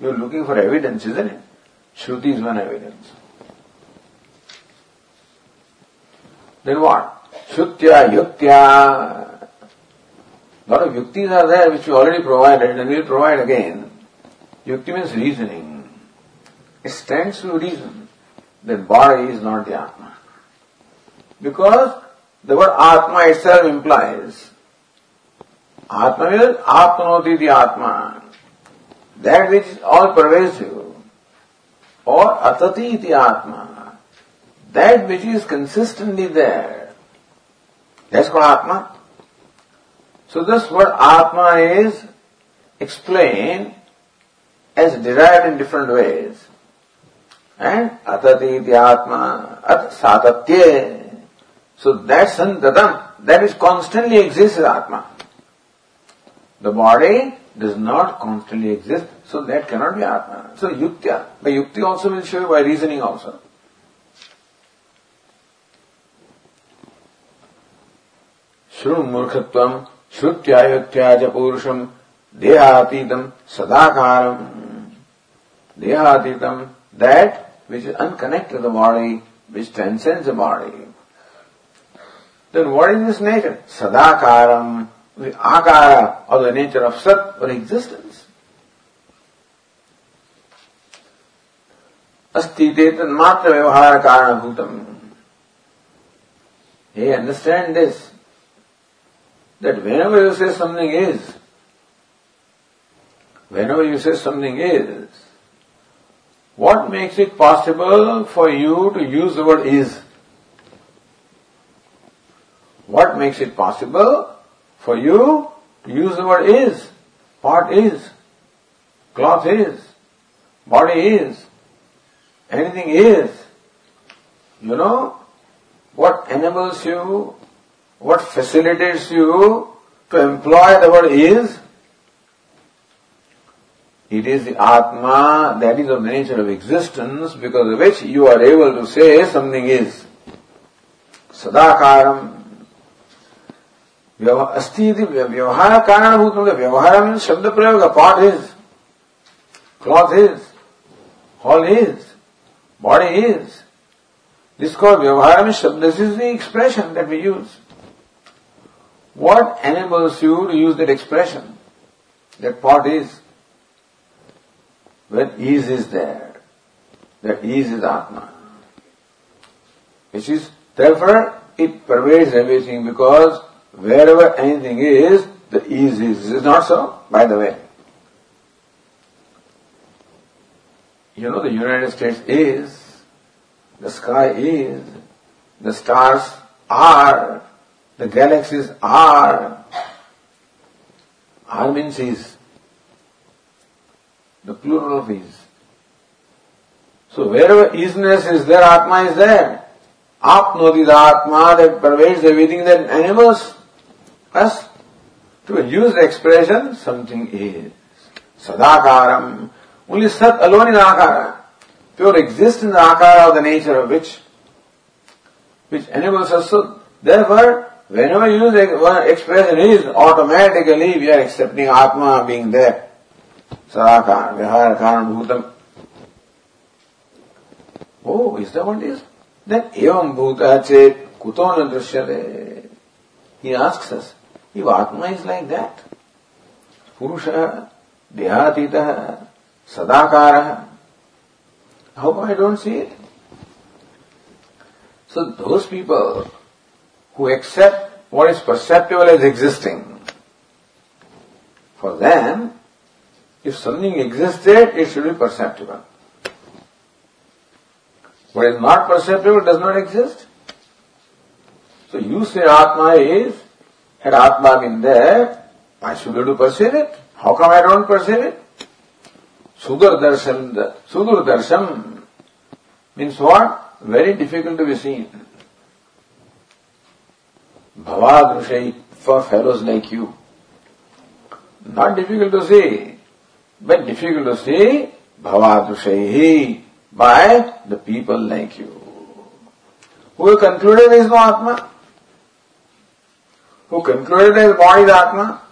Speaker 1: You are looking for evidence, isn't it? Shruti is one evidence. Then what? Shrutya, Yuktya. lot of yuktis are there which we already provided and we'll provide again. Yukti means reasoning. It stands to reason that body is not the Atma. Because the word Atma itself implies Atma means Apnoti the Atma. That which is all pervasive. Or Atati the Atma. That which is consistently there. That's called Atma. So this word Atma is explained as derived in different ways. And Atati Atma, At Satatye. So that Santatam, that which constantly exists is Atma. The body does not constantly exist, so that cannot be Atma. So Yuktya, by Yukti also will show you by reasoning also. शृणुमूर्खत्व श्रुत्यायोत्याज पुरुषम देहातीतम सदाकार देहातीतम that which is unconnected the body which transcend body then what is this nature सदाकारम आकार of the nature of सत और existence अस्तित्व तन्मात्र व्यवहार कारणभूतम् hey understand this That whenever you say something is, whenever you say something is, what makes it possible for you to use the word is? What makes it possible for you to use the word is? Pot is, cloth is, body is, anything is. You know, what enables you, what facilitates you to employ the word is? It is the Atma, that is the nature of existence, because of which you are able to say something is. Sadakaram. Asti is Vyavahara Karanabhutam. Vyavahara means Shabda Prayoga. Pot is. Cloth is. Hall is. Body is. This called Vyavahara means Shabda. This is the expression that we use what enables you to use that expression that pot is when ease is there. That ease is Atma. Which is, therefore, it pervades everything because wherever anything is, the ease is. Is not so? By the way. You know, the United States is, the sky is, the stars are, the galaxies are. R means is the plural of is. So wherever isness is there, Atma is there. Apnoti, the Atma that pervades everything that enables us to use the expression, something is. Sadakaram. Only Sat alone in Akara. Pure exists in the Akara of the nature of which, which enables us to, therefore, whenever you use one expression is, automatically we are accepting Atma being there. Sarakar, Vihara Karan Bhutam. Oh, is that what it is? Then evam bhuta chet kuto na drishyate. He asks us, if Atma is like that, Purusha, Dehatita, Sadakara, how come I don't see it? So those people who accept what is perceptible as existing, for them, if something existed, it should be perceptible. What is not perceptible does not exist. So you say Atma is, had Atma been there, I should be able to perceive it. How come I don't perceive it? Sudur darshan, means what? Very difficult to be seen. Bhavadrushai for fellows like you. Not difficult to say, but difficult to see Bhavadrushai by the people like you. Who concluded is no Atma? Who concluded body is Atma?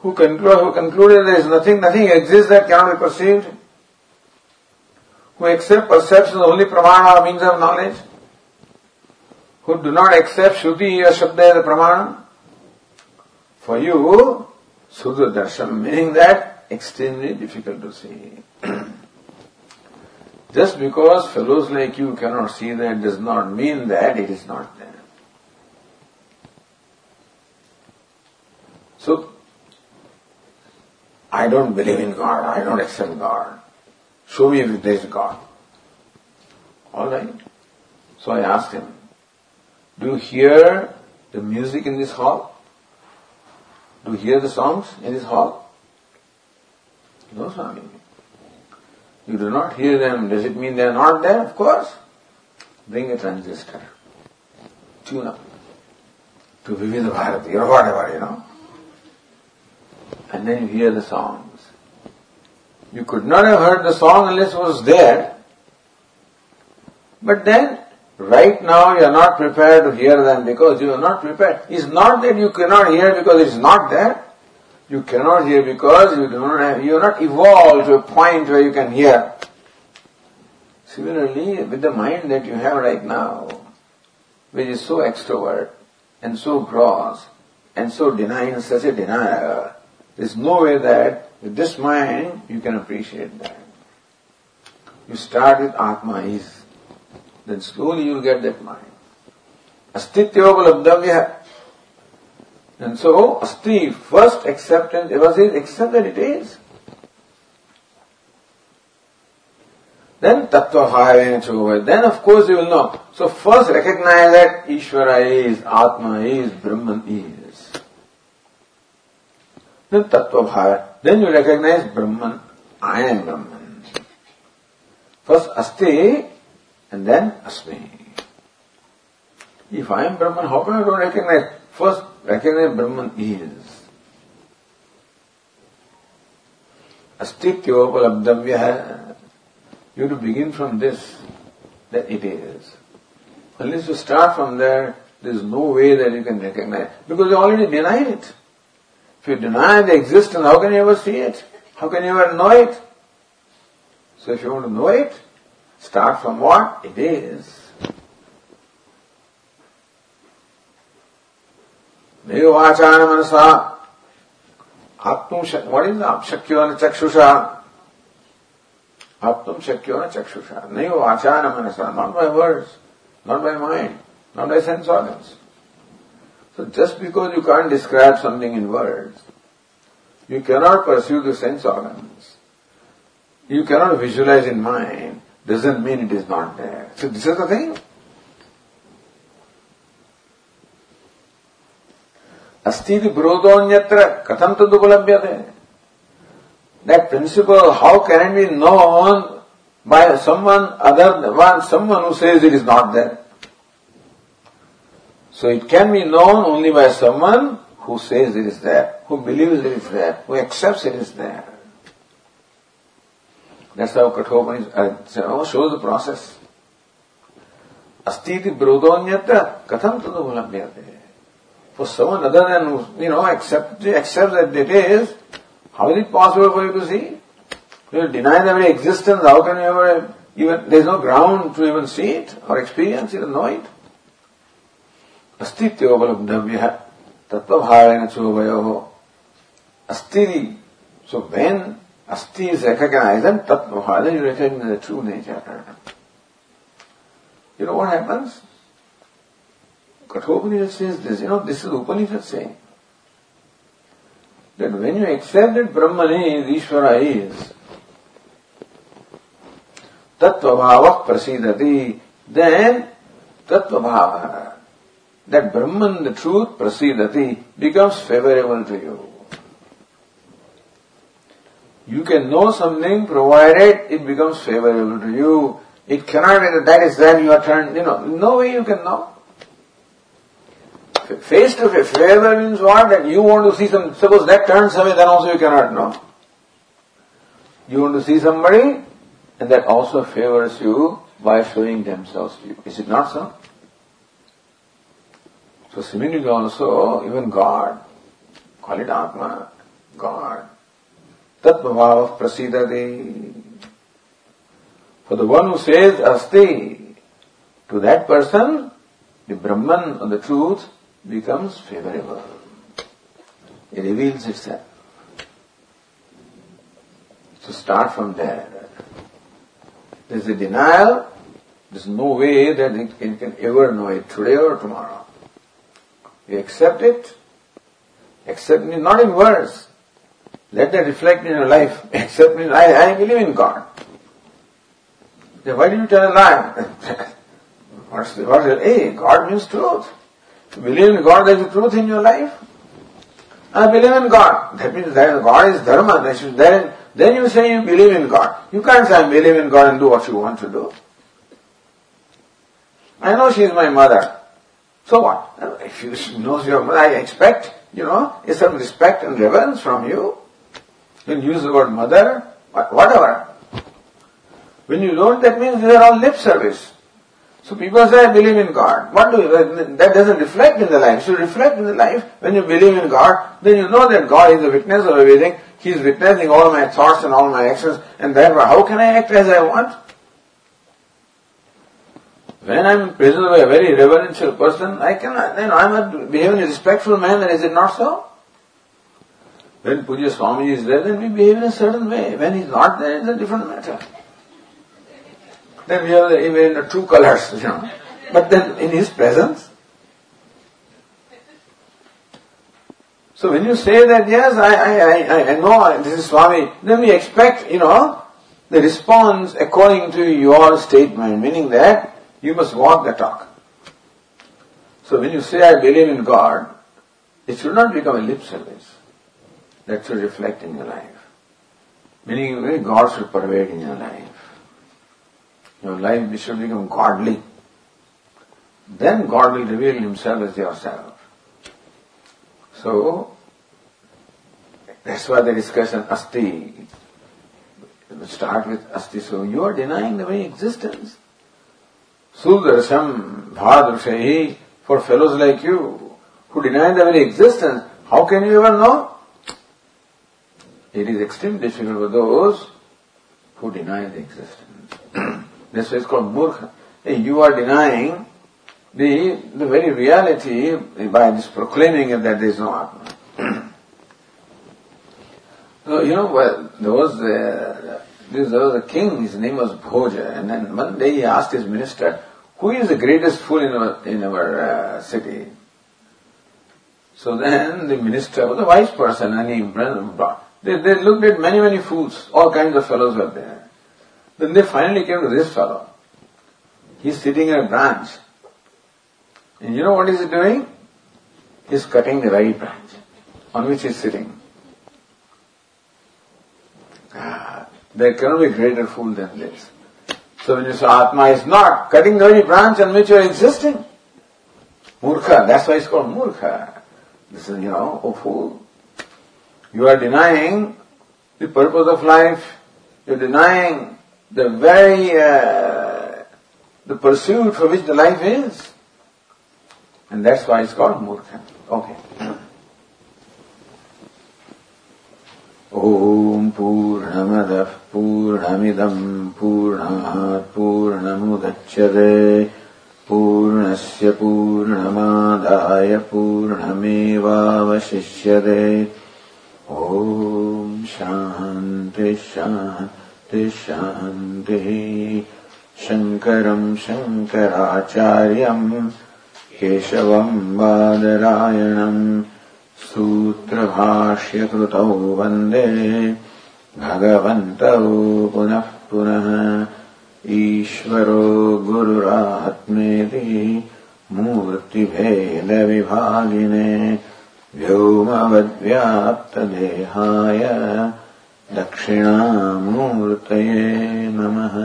Speaker 1: Who, conclude, who concluded there is nothing, nothing exists that cannot be perceived? Who accept perception only pramana or means of knowledge? Who do not accept Shruti Shabda as a pramana? For you, Sudra Darshan, meaning that extremely difficult to see. Just because fellows like you cannot see that does not mean that it is not there. So, I don't believe in God, I don't accept God. Show me if there is God. Alright. So I asked him, do you hear the music in this hall? Do you hear the songs in this hall? No, Swami. You do not hear them. Does it mean they are not there? Of course. Bring a transistor. Tune up. To Vividha Bharati or whatever, you know. And then you hear the songs. You could not have heard the song unless it was there. But then, right now you are not prepared to hear them because you are not prepared. It's not that you cannot hear because it is not there. You cannot hear because you do not have, you are not evolved to a point where you can hear. Similarly, with the mind that you have right now, which is so extrovert and so gross and so denying such a denier, there's no way that with this mind you can appreciate that. You start with Atma is, then slowly you'll get that mind. Astityopalabdavya and so, asti, first acceptance, ever says, accept that it is. Then tattva bhavena Then of course you will know. So first recognize that Ishvara is, Atma is, Brahman is. Then tattva bhava. Then you recognize Brahman, I am Brahman. First asti and then asmi. If I am Brahman, how come I don't recognize? First recognize Brahman is. Astityopalabdavya hai. You have to begin from this, that it is. Unless you start from there, there is no way that you can recognize. Because you already denied it. If you deny the existence, how can you ever see it? How can you ever know it? So if you want to know it, Start from what it is. Maybe vachana manasa. Atmum, what is apshakyona chakshusha? Atmum shakyona chakshusha. Nayo vachana manasa. Not by words, not by mind, not by sense organs. So just because you can't describe something in words, you cannot pursue the sense organs, you cannot visualize in mind, doesn't mean it is not there so this is the thing अस्ति विरोधोन्यत्र कथम तद उपलब्ध है that principle, how can it be known by someone other than someone who says it is not there? So it can be known only by someone who says it is there, who believes it is there, who accepts it is there. That's how Kathopanishad shows the process. Astiti brodonyatra katham tadu ulabhyate for someone other than, you know, accept, accept that it is, how is it possible for you to see? You deny the very existence, how can you ever Even there's no ground to even see it or experience it or know it. अस्तित्वोपलब्धव्य tattva चोभयो asti. So when asti is recognized, then tattva you recognize the true nature. You know what happens? Kathopanishad says this, you know, this is Upanishad saying. That when you accept that Brahman is, Ishvara is, Tattvabhava prasidati, then Tattvabhava, that Brahman, the truth, prasidati, becomes favorable to you. You can know something provided it becomes favorable to you. It cannot be that that is then you are turned, you know, no way you can know. Face to face, favor means what? That you want to see some, suppose that turns away, then also you cannot know. You want to see somebody, and that also favors you by showing themselves to you. Is it not so? So similarly also, even God, call it Atma, God, Tattvabhava prasidati. For the one who says Asti, to that person, the Brahman or the truth becomes favorable. It reveals itself. So start from there. There's a denial. There's no way that it can, can ever know it today or tomorrow. You accept it. Accept it not in words. Let that reflect in your life. Accept me. I, I believe in God. Then why do you tell a lie? what's the, what's the, hey, God means truth. Believe in God, there is a truth in your life. I believe in God. That means that God is dharma. Then, then you say you believe in God. You can't say I believe in God and do what you want to do. I know she is my mother. So what? If you knows your mother, I expect, you know, some respect and reverence from you. When you use the word mother, whatever. When you don't, that means they are all lip service. So people say, I believe in God. What do you, that doesn't reflect in the life. Should reflect in the life. When you believe in God, then you know that God is the witness of everything. He is witnessing all my thoughts and all my actions, and therefore how can I act as I want? When I'm in presence of a very reverential person, I cannot, you know, I'm behaving in a respectful manner, is it not so? When Pujya Swami is there, then we behave in a certain way. When he's not there, it's a different matter. Then we are even the two colors, you know. But then in his presence, So when you say that, yes, I, I, I, I know this is Swami, then we expect, you know, the response according to your statement, meaning that you must walk the talk. So when you say, I believe in God, it should not become a lip service. That should reflect in your life. Meaning, God should pervade in your life. Your life should become godly. Then God will reveal Himself as yourself. So, that's why the discussion asti. Start with asti. So you are denying the very existence. Sudarsham bhadrushahi for fellows like you who deny the very existence. How can you even know? It is extremely difficult for those who deny the existence. That's why it's called murkha. You are denying the, the very reality by just proclaiming that there is no Atma. so, you know, well, there was, uh, there was a king, his name was Bhoja, and then one day he asked his minister, who is the greatest fool in our, in our uh, city? So then the minister was a wise person and he brought, they, they looked at many, many fools, all kinds of fellows were there. Then they finally came to this fellow. He's sitting in a branch. And you know what he's doing? He's cutting the right branch on which he's sitting. Ah, there cannot be greater fool than this. So when you say Atma is not cutting the very branch on which you are existing. Murkha, that's why it's called Murkha. This is, you know, a fool. You are denying the purpose of life. You're denying the very uh, the pursuit for which the life is. And that's why it's called murkha. Okay. ॐ पूर्णमदः पूर्णमिदम् पूर्णात् पूर्णमुदच्यते पूर्णस्य पूर्णमादाय पूर्णमेवावशिष्यते ॐ शान्तिः शङ्करम् शङ्कराचार्यम् केशवम् बादरायणम् सूत्रभाष्यकृतौ वन्दे भगवन्तौ पुनः पुनः ईश्वरो गुरुरात्मेति मूर्तिभेदविभागिने व्योमवद्व्याप्तदेहाय दक्षिणामूर्तये नमः।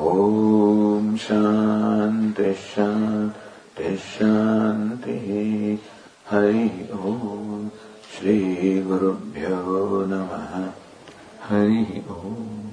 Speaker 1: ॐ शान्तिः शान्तिः शान्तिः। हरि ओम् श्रीगुरुभ्यो नमः। हरिः ओम्